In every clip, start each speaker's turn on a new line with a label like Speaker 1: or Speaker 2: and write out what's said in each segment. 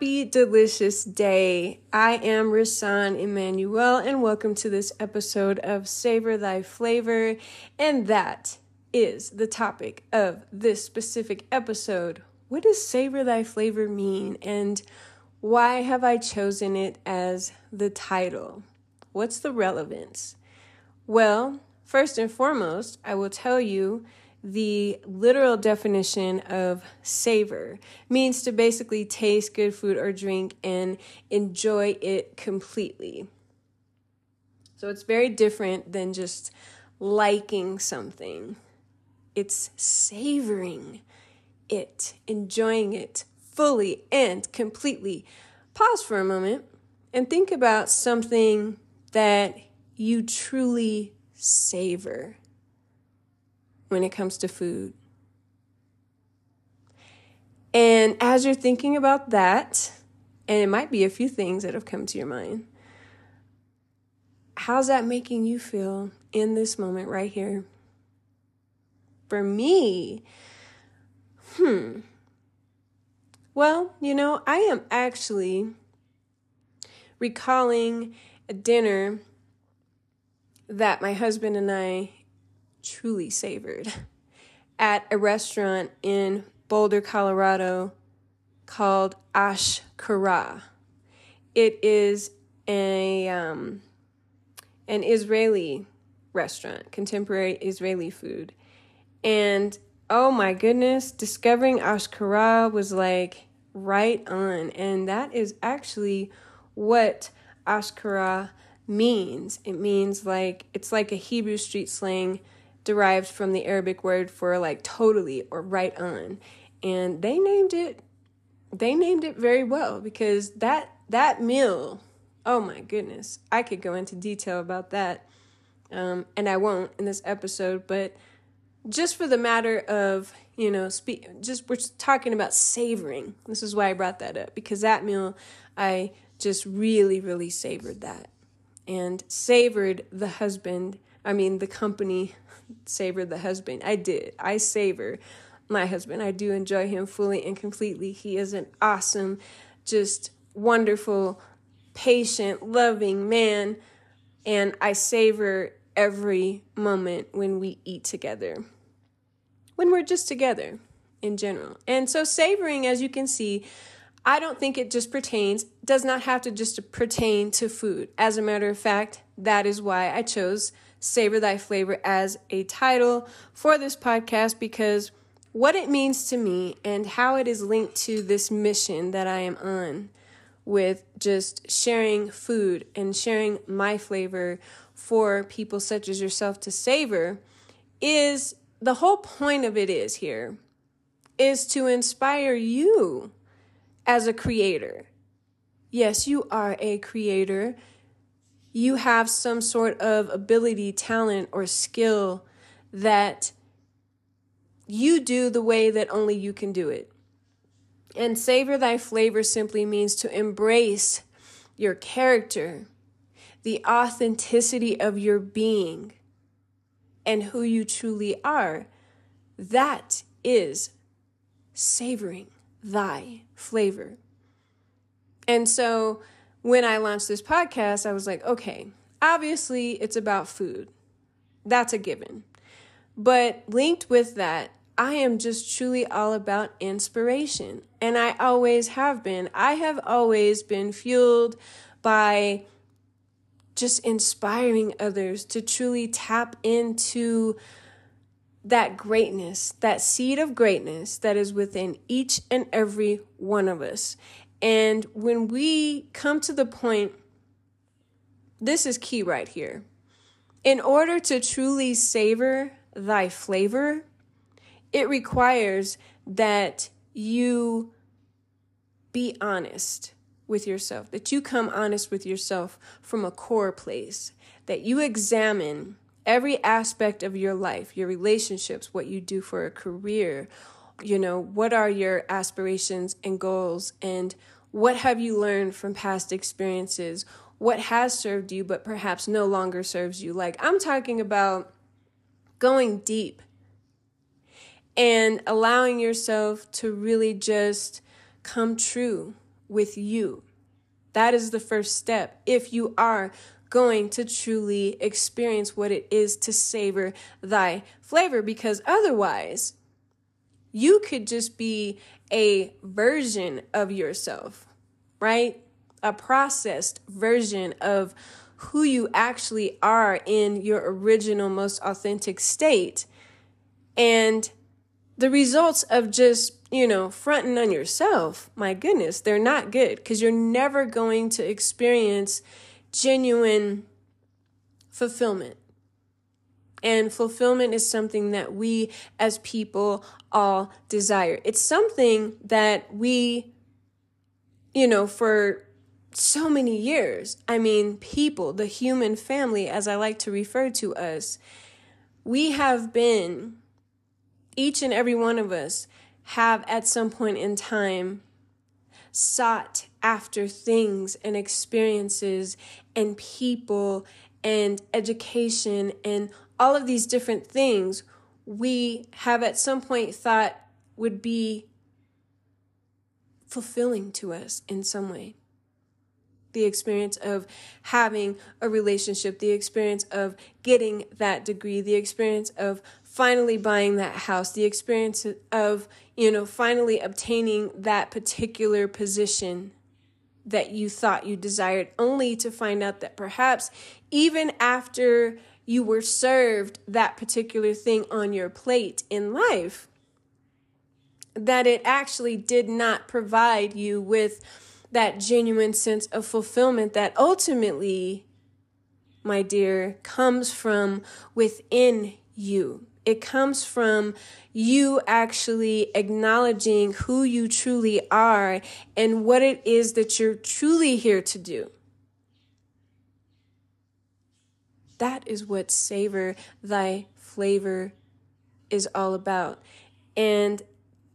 Speaker 1: Happy, delicious day. I am Rasan Emmanuel, and welcome to this episode of Savor Thy Flavor. And that is the topic of this specific episode. What does Savor Thy Flavor mean, and why have I chosen it as the title? What's the relevance? Well, first and foremost, I will tell you the literal definition of savor means to basically taste good food or drink and enjoy it completely. So it's very different than just liking something, it's savoring it, enjoying it fully and completely. Pause for a moment and think about something that you truly savor when it comes to food. And as you're thinking about that, and it might be a few things that have come to your mind, how's that making you feel in this moment right here? For me, hmm. Well, you know, I am actually recalling a dinner that my husband and I truly savored at a restaurant in Boulder, Colorado called Ashkara. It is a um, an Israeli restaurant, contemporary Israeli food. And oh my goodness, discovering Ashkara was like right on. And that is actually what Ashkara means. It means like it's like a Hebrew street slang derived from the Arabic word for like totally or right on. And they named it they named it very well because that that meal, oh my goodness, I could go into detail about that. Um, and I won't in this episode, but just for the matter of, you know, speak just we're talking about savoring. This is why I brought that up because that meal I just really really savored that and savored the husband, I mean the company savor the husband. I did. I savor my husband. I do enjoy him fully and completely. He is an awesome, just wonderful, patient, loving man. And I savor every moment when we eat together, when we're just together in general. And so, savoring, as you can see, I don't think it just pertains, does not have to just pertain to food. As a matter of fact, that is why I chose Savor Thy Flavor as a title for this podcast because what it means to me and how it is linked to this mission that I am on with just sharing food and sharing my flavor for people such as yourself to savor is the whole point of it is here is to inspire you as a creator. Yes, you are a creator you have some sort of ability, talent, or skill that you do the way that only you can do it. And savor thy flavor simply means to embrace your character, the authenticity of your being, and who you truly are. That is savoring thy flavor. And so, when I launched this podcast, I was like, okay, obviously it's about food. That's a given. But linked with that, I am just truly all about inspiration. And I always have been. I have always been fueled by just inspiring others to truly tap into that greatness, that seed of greatness that is within each and every one of us. And when we come to the point, this is key right here. In order to truly savor thy flavor, it requires that you be honest with yourself, that you come honest with yourself from a core place, that you examine every aspect of your life, your relationships, what you do for a career, you know, what are your aspirations and goals and what have you learned from past experiences? What has served you but perhaps no longer serves you? Like I'm talking about going deep and allowing yourself to really just come true with you. That is the first step. If you are going to truly experience what it is to savor thy flavor, because otherwise, you could just be a version of yourself, right? A processed version of who you actually are in your original, most authentic state. And the results of just, you know, fronting on yourself, my goodness, they're not good because you're never going to experience genuine fulfillment. And fulfillment is something that we as people all desire. It's something that we, you know, for so many years, I mean, people, the human family, as I like to refer to us, we have been, each and every one of us have at some point in time sought after things and experiences and people and education and all of these different things we have at some point thought would be fulfilling to us in some way. The experience of having a relationship, the experience of getting that degree, the experience of finally buying that house, the experience of, you know, finally obtaining that particular position that you thought you desired, only to find out that perhaps even after you were served that particular thing on your plate in life, that it actually did not provide you with that genuine sense of fulfillment that ultimately, my dear, comes from within you. It comes from you actually acknowledging who you truly are and what it is that you're truly here to do. That is what savor thy flavor is all about. And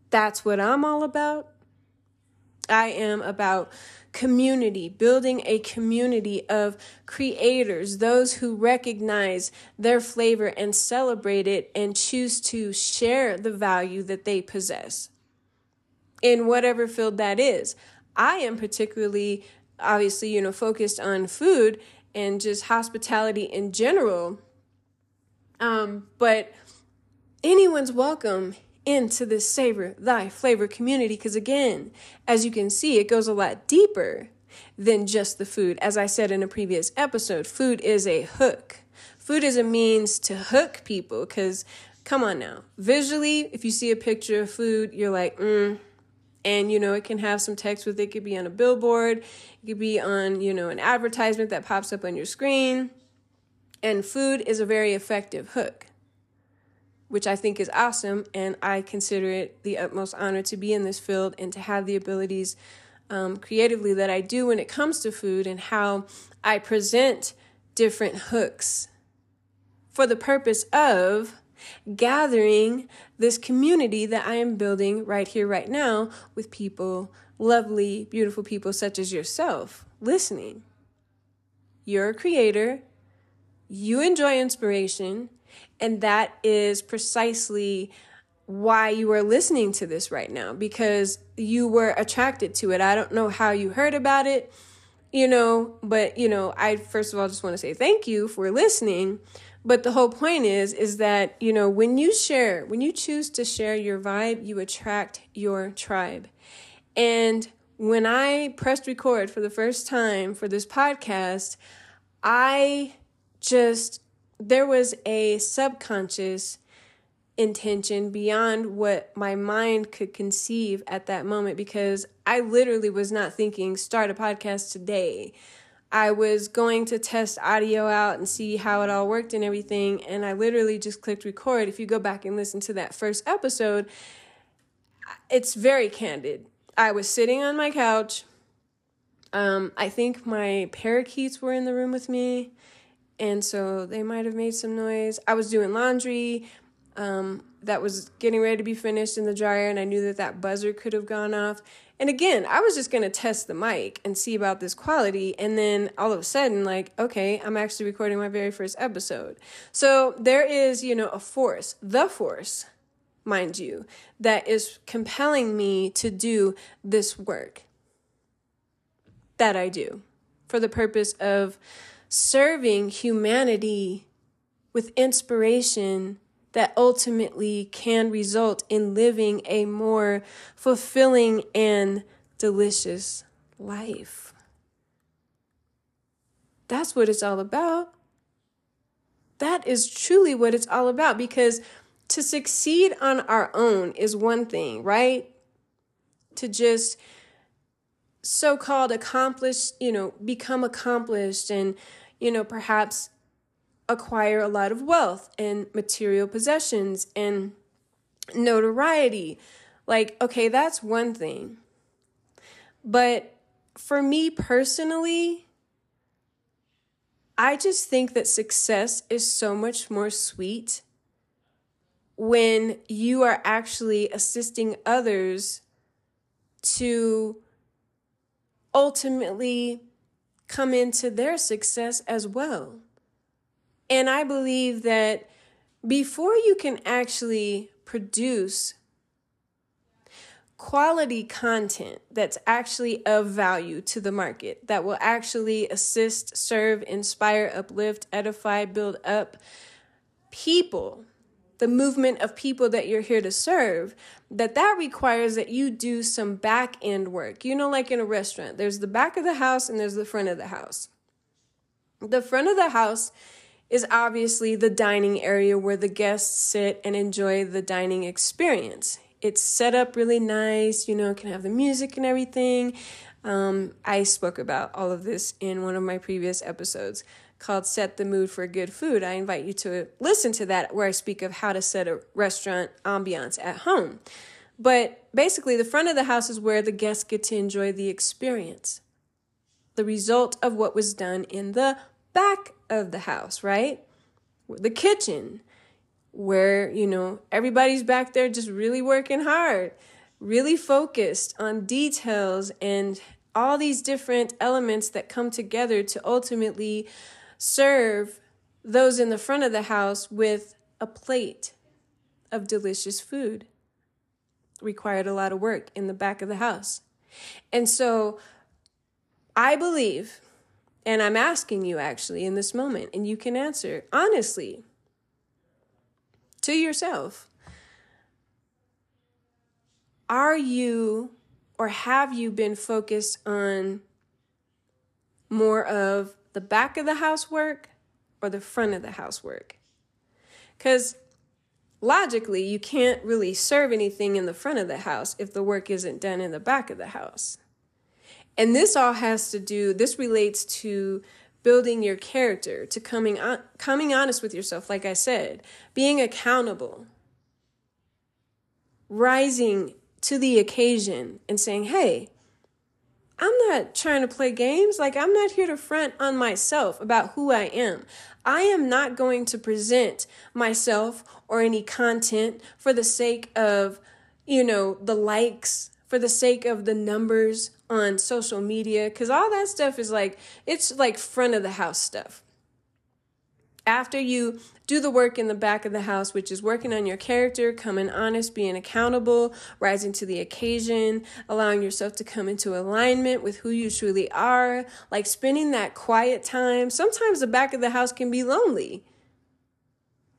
Speaker 1: that's what I'm all about. I am about community, building a community of creators, those who recognize their flavor and celebrate it and choose to share the value that they possess in whatever field that is. I am particularly, obviously, you know, focused on food and just hospitality in general. Um, but anyone's welcome into this savor thy flavor community because again as you can see it goes a lot deeper than just the food. As i said in a previous episode food is a hook. Food is a means to hook people because come on now. Visually if you see a picture of food you're like mm, and you know it can have some text with it. it could be on a billboard. It could be on you know an advertisement that pops up on your screen. And food is a very effective hook which i think is awesome. And i consider it the utmost honor to be in this field and to have the abilities um, creatively that i do when it comes to food and how i present different hooks for the purpose of gathering this community that I am building right here, right now, with people, lovely, beautiful people such as yourself, listening. You're a creator, you enjoy inspiration, and that is precisely why you are listening to this right now because you were attracted to it. I don't know how you heard about it, you know, but you know, I first of all just want to say thank you for listening. But the whole point is is that, you know, when you share, when you choose to share your vibe, you attract your tribe. And when I pressed record for the first time for this podcast, I just there was a subconscious intention beyond what my mind could conceive at that moment because I literally was not thinking start a podcast today. I was going to test audio out and see how it all worked and everything. And I literally just clicked record. If you go back and listen to that first episode, it's very candid. I was sitting on my couch. Um, I think my parakeets were in the room with me. And so they might have made some noise. I was doing laundry um, that was getting ready to be finished in the dryer, and I knew that that buzzer could have gone off. And again, I was just going to test the mic and see about this quality. And then all of a sudden, like, okay, I'm actually recording my very first episode. So there is, you know, a force, the force, mind you, that is compelling me to do this work. that I do for the purpose of serving humanity with inspiration that ultimately can result in living a more fulfilling and delicious life. That's what it's all about. That is truly what it's all about because to succeed on our own is one thing, right? To just so called accomplish, you know, become accomplished and, you know, perhaps acquire a lot of wealth and material possessions and notoriety. Like, okay, that's one thing. But for me personally, I just think that success is so much more sweet when you are actually assisting others to ultimately come into their success as well. And I believe that before you can actually produce quality content that's actually of value to the market, that will actually assist, serve, inspire, uplift, edify, build up people, the movement of people that you're here to serve, that that requires that you do some back end work. You know, like in a restaurant, there's the back of the house and there's the front of the house. The front of the house is obviously the dining area where the guests sit and enjoy the dining experience. It's set up really nice, you know, can have the music and everything. Um, I spoke about all of this in one of my previous episodes called Set the Mood for Good Food. I invite you to listen to that where I speak of how to set a restaurant ambiance at home. But basically, the front of the house is where the guests get to enjoy the experience, the result of what was done in the back of the house, right? The kitchen, where, you know, everybody's back there just really working hard, really focused on details and all these different elements that come together to ultimately serve those in the front of the house with a plate of delicious food. Required a lot of work in the back of the house. And so I believe and I'm asking you actually in this moment, and you can answer honestly to yourself Are you or have you been focused on more of the back of the housework or the front of the housework? Because logically, you can't really serve anything in the front of the house if the work isn't done in the back of the house. And this all has to do, this relates to building your character, to coming on, coming honest with yourself, like I said, being accountable, rising to the occasion and saying, hey, I'm not trying to play games. Like, I'm not here to front on myself about who I am. I am not going to present myself or any content for the sake of, you know, the likes, for the sake of the numbers, on social media because all that stuff is like it's like front of the house stuff after you do the work in the back of the house, which is working on your character, coming honest, being accountable, rising to the occasion, allowing yourself to come into alignment with who you truly are, like spending that quiet time. Sometimes the back of the house can be lonely.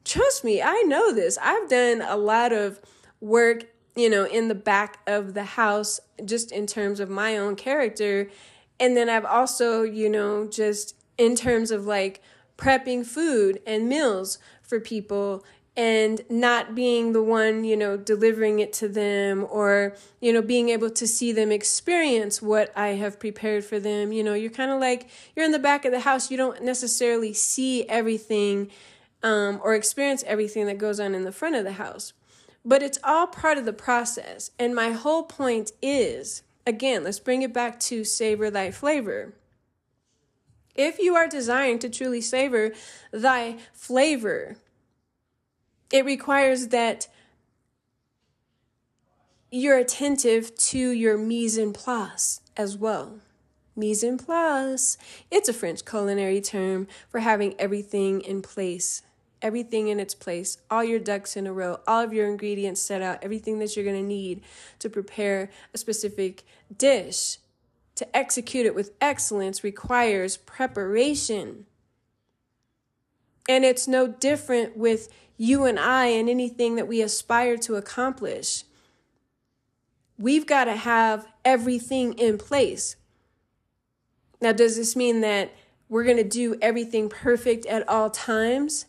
Speaker 1: Trust me, I know this. I've done a lot of work you know, in the back of the house, just in terms of my own character. And then I've also, you know, just in terms of like prepping food and meals for people and not being the one, you know, delivering it to them or, you know, being able to see them experience what I have prepared for them. You know, you're kind of like, you're in the back of the house. You don't necessarily see everything um, or experience everything that goes on in the front of the house. But it's all part of the process. And my whole point is again, let's bring it back to savor thy flavor. If you are desiring to truly savor thy flavor, it requires that you're attentive to your mise en place as well. Mise en place. It's a French culinary term for having everything in place everything in its place, all your ducks in a row, all of your ingredients set out, everything that you're going to need to prepare a specific dish. to execute it with excellence requires preparation. And it's no different with you and I and anything that we aspire to accomplish. We've got to have everything in place. Now, does this mean that we're going to do everything perfect at all times?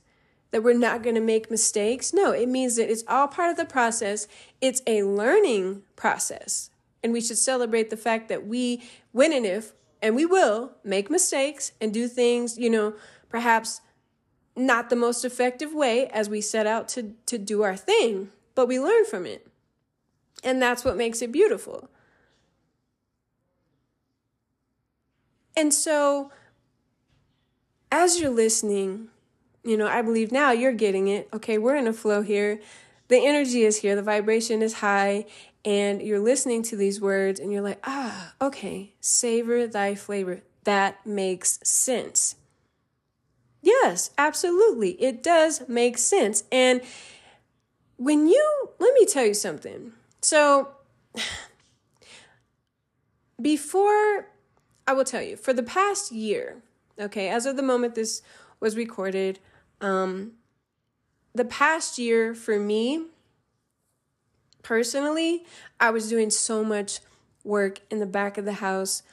Speaker 1: That we're not going to make mistakes? No, it means that it's all part of the process. It's a learning process. And we should celebrate the fact that we, when and if, and we will make mistakes and do things, you know, perhaps not the most effective way as we set out to, to do our thing, but we learn from it. And that's what makes it beautiful. And so, as you're listening, you know, I believe now you're getting it. Okay, we're in a flow here. The energy is here, the vibration is high, and you're listening to these words and you're like, ah, okay, savor thy flavor. That makes sense. Yes, absolutely. It does make sense. And when you, let me tell you something. So, before, I will tell you, for the past year, okay, as of the moment this was recorded, um, the past year for me, personally, I was doing so much work in the back of the house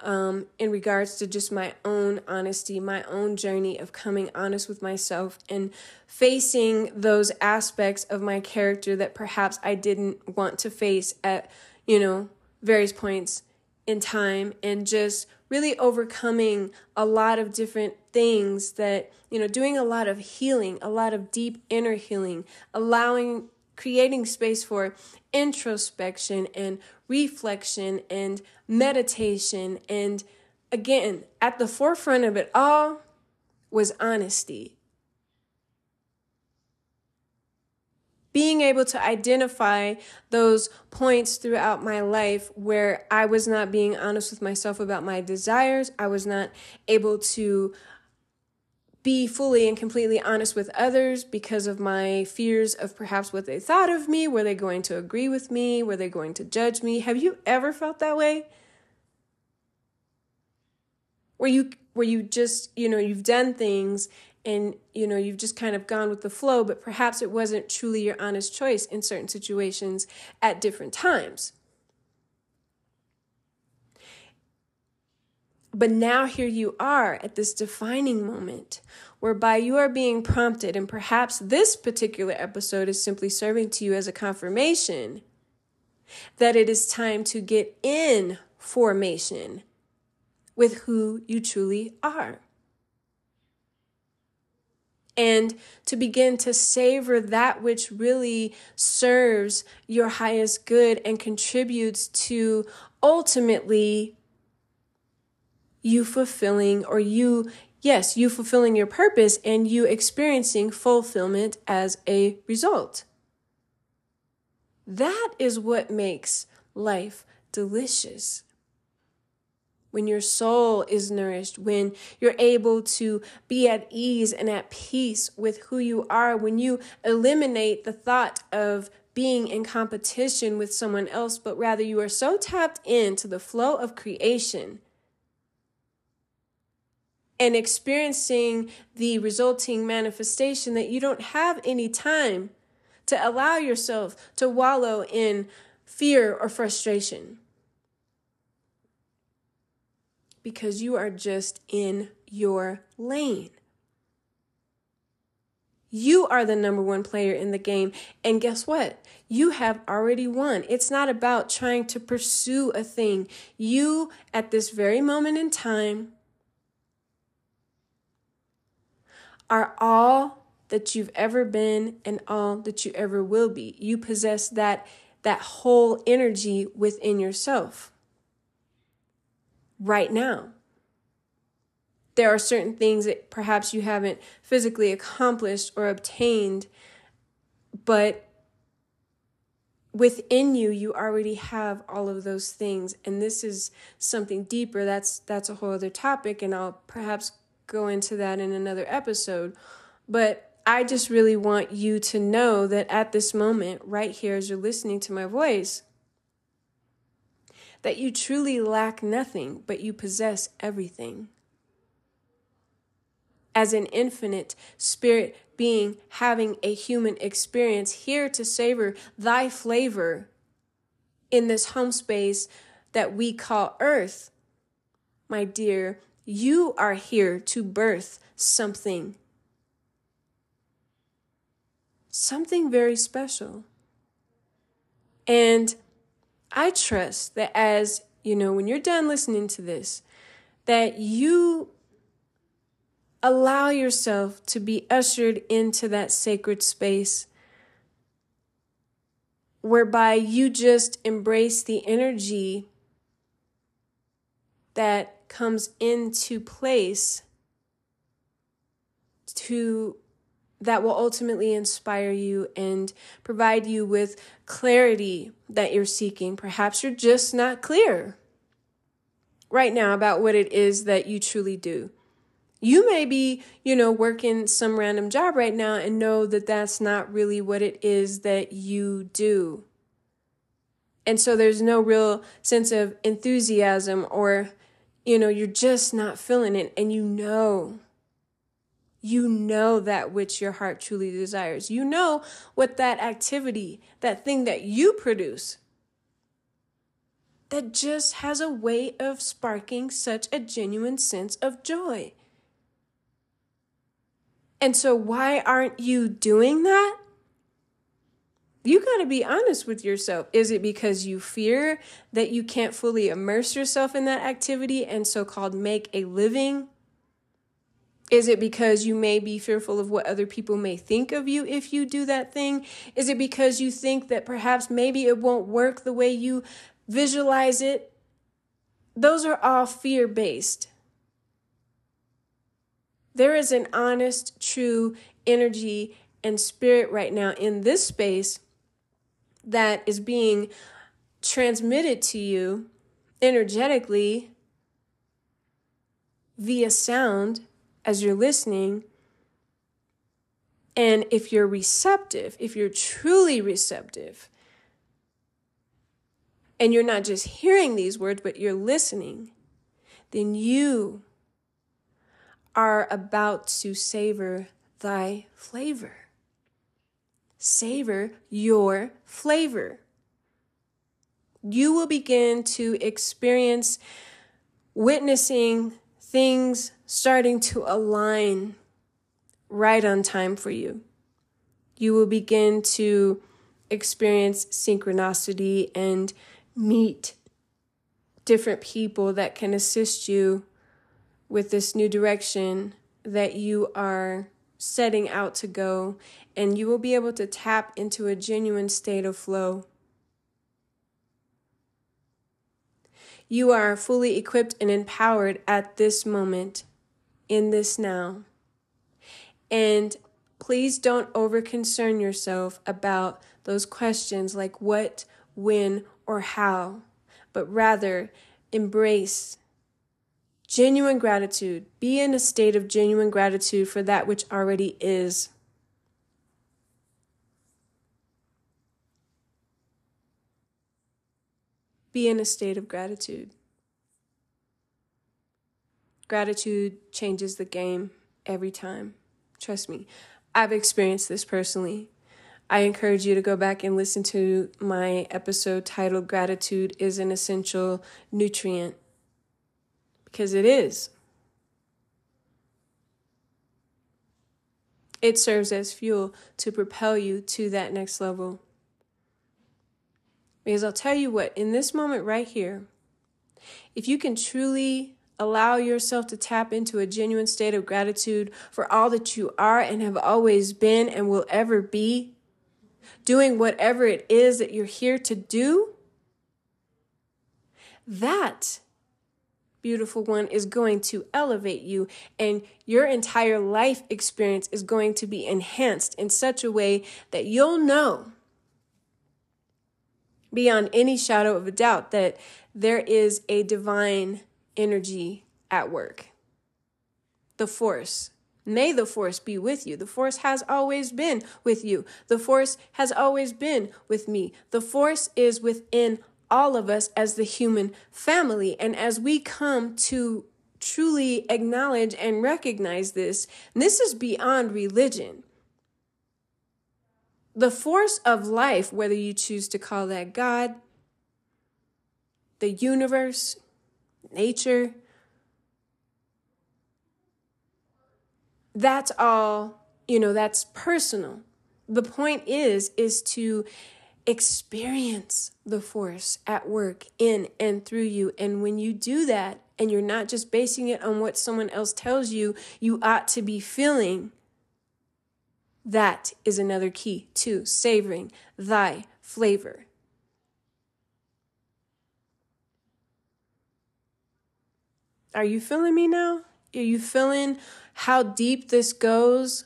Speaker 1: um, in regards to just my own honesty, my own journey of coming honest with myself and facing those aspects of my character that perhaps I didn't want to face at, you know, various points in time and just really overcoming a lot of different things that, you know, doing a lot of healing, a lot of deep inner healing, allowing creating space for introspection and reflection and meditation. And again, at the forefront of it all was honesty. Being able to identify those points throughout my life where I was not being honest with myself about my desires, I was not able to be fully and completely honest with others because of my fears of perhaps what they thought of me. Were they going to agree with me? Were they going to judge me? Have you ever felt that way? Where you where you just, you know, you've done things and you know, you've just kind of gone with the flow, but perhaps it wasn't truly your honest choice in certain situations at different times. But now here you are at this defining moment whereby you are being prompted, and perhaps this particular episode is simply serving to you as a confirmation that it is time to get in formation with who you truly are. And to begin to savor that which really serves your highest good and contributes to ultimately you fulfilling or you, yes, you fulfilling your purpose and you experiencing fulfillment as a result. That is what makes life delicious. When your soul is nourished, when you're able to be at ease and at peace with who you are, when you eliminate the thought of being in competition with someone else, but rather you are so tapped into the flow of creation and experiencing the resulting manifestation that you don't have any time to allow yourself to wallow in fear or frustration. Because you are just in your lane. You are the number one player in the game. And guess what? You have already won. It's not about trying to pursue a thing. You, at this very moment in time, are all that you've ever been and all that you ever will be. You possess that that whole energy within yourself right now. There are certain things that perhaps you haven't physically accomplished or obtained, but within you you already have all of those things and this is something deeper that's that's a whole other topic and I'll perhaps go into that in another episode. But I just really want you to know that at this moment, right here, as you're listening to my voice, that you truly lack nothing, but you possess everything. As an infinite spirit being having a human experience, here to savor thy flavor in this home space that we call Earth, my dear, you are here to birth something. Something very special. And I trust that as, you know, when you're done listening to this, that you allow yourself to be ushered into that sacred space whereby you just embrace the energy that comes into place to that will ultimately inspire you and provide you with clarity that you're seeking. Perhaps you're just not clear right now about what it is that you truly do. You may be, you know, working some random job right now and know that that's not really what it is that you do. And so there's no real sense of enthusiasm or, you know, you're just not feeling it and you know you know that which your heart truly desires. You know what that activity, that thing that you produce, that just has a way of sparking such a genuine sense of joy. And so, why aren't you doing that? You got to be honest with yourself. Is it because you fear that you can't fully immerse yourself in that activity and so called make a living is it because you may be fearful of what other people may think of you if you do that thing? Is it because you think that perhaps maybe it won't work the way you visualize it? Those are all fear based. There is an honest, true energy and spirit right now in this space that is being transmitted to you energetically via sound as you're listening. And if you're receptive, if you're truly receptive, and you're not just hearing these words, but you're listening, then you are about to savor thy flavor. Savor your flavor. You will begin to experience witnessing things starting to align right on time for you. You will begin to experience synchronicity and meet different people that can assist you with this new direction that you are setting out to go, and you will be able to tap into a genuine state of flow. You are fully equipped and empowered at this moment, in this now. And please don't over concern yourself about those questions like what, when, or how, but rather embrace genuine gratitude. Be in a state of genuine gratitude for that which already is. Be in a state of gratitude. Gratitude changes the game every time. Trust me, I've experienced this personally. I encourage you to go back and listen to my episode titled Gratitude is an Essential Nutrient because it is. It serves as fuel to propel you to that next level. Because I'll tell you what, in this moment right here, if you can truly allow yourself to tap into a genuine state of gratitude for all that you are and have always been and will ever be, doing whatever it is that you're here to do, that beautiful one is going to elevate you and your entire life experience is going to be enhanced in such a way that you'll know beyond any shadow of a doubt that there is a divine energy at work. The force. May the force be with you. The force has always been with you. The force has always been with me. The force is within all of us as the human family. And as we come to truly acknowledge and recognize this, this is beyond religion. The force of life, whether you choose to call that God, the universe, nature, that's all, you know, that's personal. The point is, is to experience the force at work in and through you. And when you do that, and you're not just basing it on what someone else tells you, you ought to be feeling. That is another key to savoring thy flavor. Are you feeling me now? Are you feeling how deep this goes?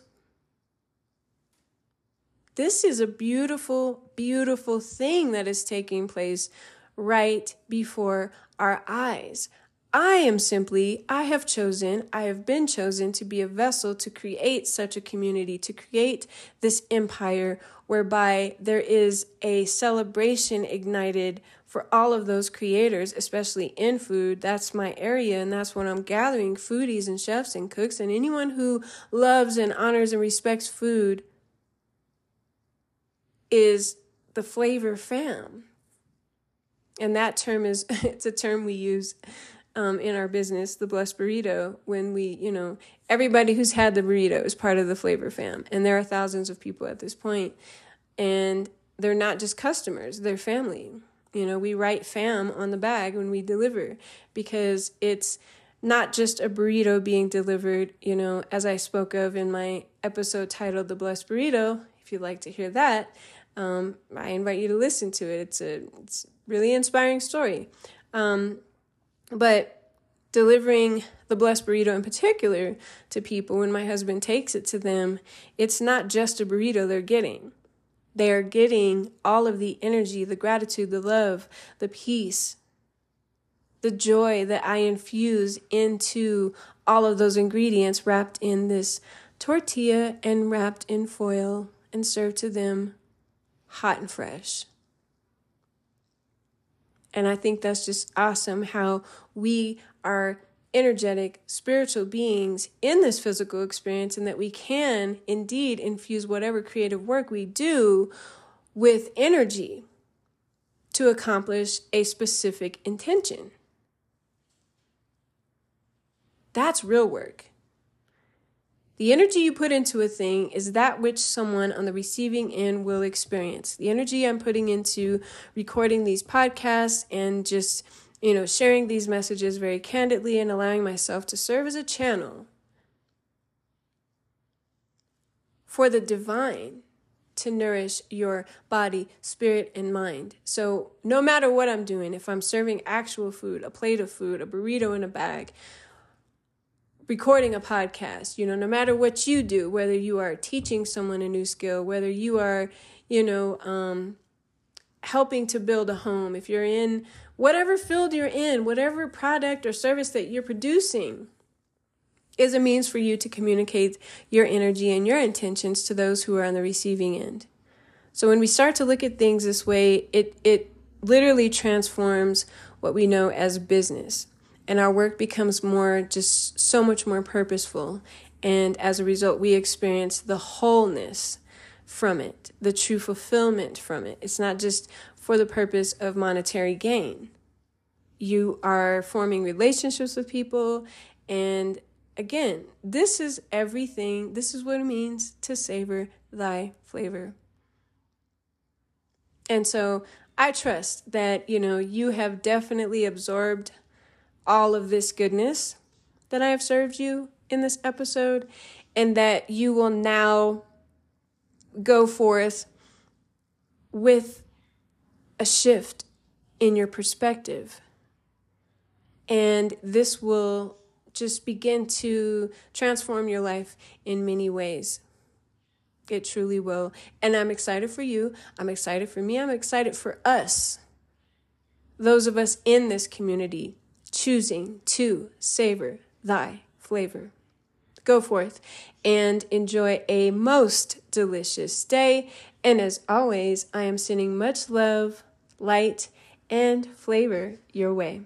Speaker 1: This is a beautiful, beautiful thing that is taking place right before our eyes. I am simply, I have chosen, I have been chosen to be a vessel to create such a community, to create this empire whereby there is a celebration ignited for all of those creators, especially in food. That's my area, and that's what I'm gathering foodies and chefs and cooks and anyone who loves and honors and respects food is the flavor fam. And that term is, it's a term we use um, in our business, the blessed burrito, when we, you know, everybody who's had the burrito is part of the flavor fam. And there are thousands of people at this point. And they're not just customers, they're family. You know, we write fam on the bag when we deliver because it's not just a burrito being delivered, you know, as I spoke of in my episode titled The Blessed Burrito. If you'd like to hear that, um, I invite you to listen to it. It's a it's really inspiring story. Um, but delivering the blessed burrito in particular to people, when my husband takes it to them, it's not just a burrito they're getting. They are getting all of the energy, the gratitude, the love, the peace, the joy that I infuse into all of those ingredients wrapped in this tortilla and wrapped in foil and served to them hot and fresh. And I think that's just awesome how we are energetic spiritual beings in this physical experience and that we can indeed infuse whatever creative work we do with energy to accomplish a specific intention. That's real work. The energy you put into a thing is that which someone on the receiving end will experience. The energy I'm putting into recording these podcasts and just, you know, sharing these messages very candidly and allowing myself to serve as a channel for the divine to nourish your body, spirit, and mind. So, no matter what I'm doing, if I'm serving actual food, a plate of food, a burrito in a bag, recording a podcast, you know, no matter what you do, whether you are teaching someone a new skill, whether you are, you know, um, helping to build a home, if you're in whatever field you're in, whatever product or service that you're producing, is a means for you to communicate your energy and your intentions to those who are on the receiving end. So when we start to look at things this way, it it literally transforms what we know as business and our work becomes more just so much more purposeful. And as a result we experience the wholeness from it the true fulfillment from it. It's not just for the purpose of monetary gain. You are forming relationships with people. And again this is everything. This is what it means to savor thy flavor. And so i trust that you know you have definitely absorbed all of this goodness that I have served you in this episode, and that you will now go forth with a shift in your perspective. And this will just begin to transform your life in many ways. It truly will. And I'm excited for you. I'm excited for me. I'm excited for us, those of us in this community choosing to savor thy flavor. Go forth and enjoy a most delicious day. And as always, I am sending much love, light, and flavor your way.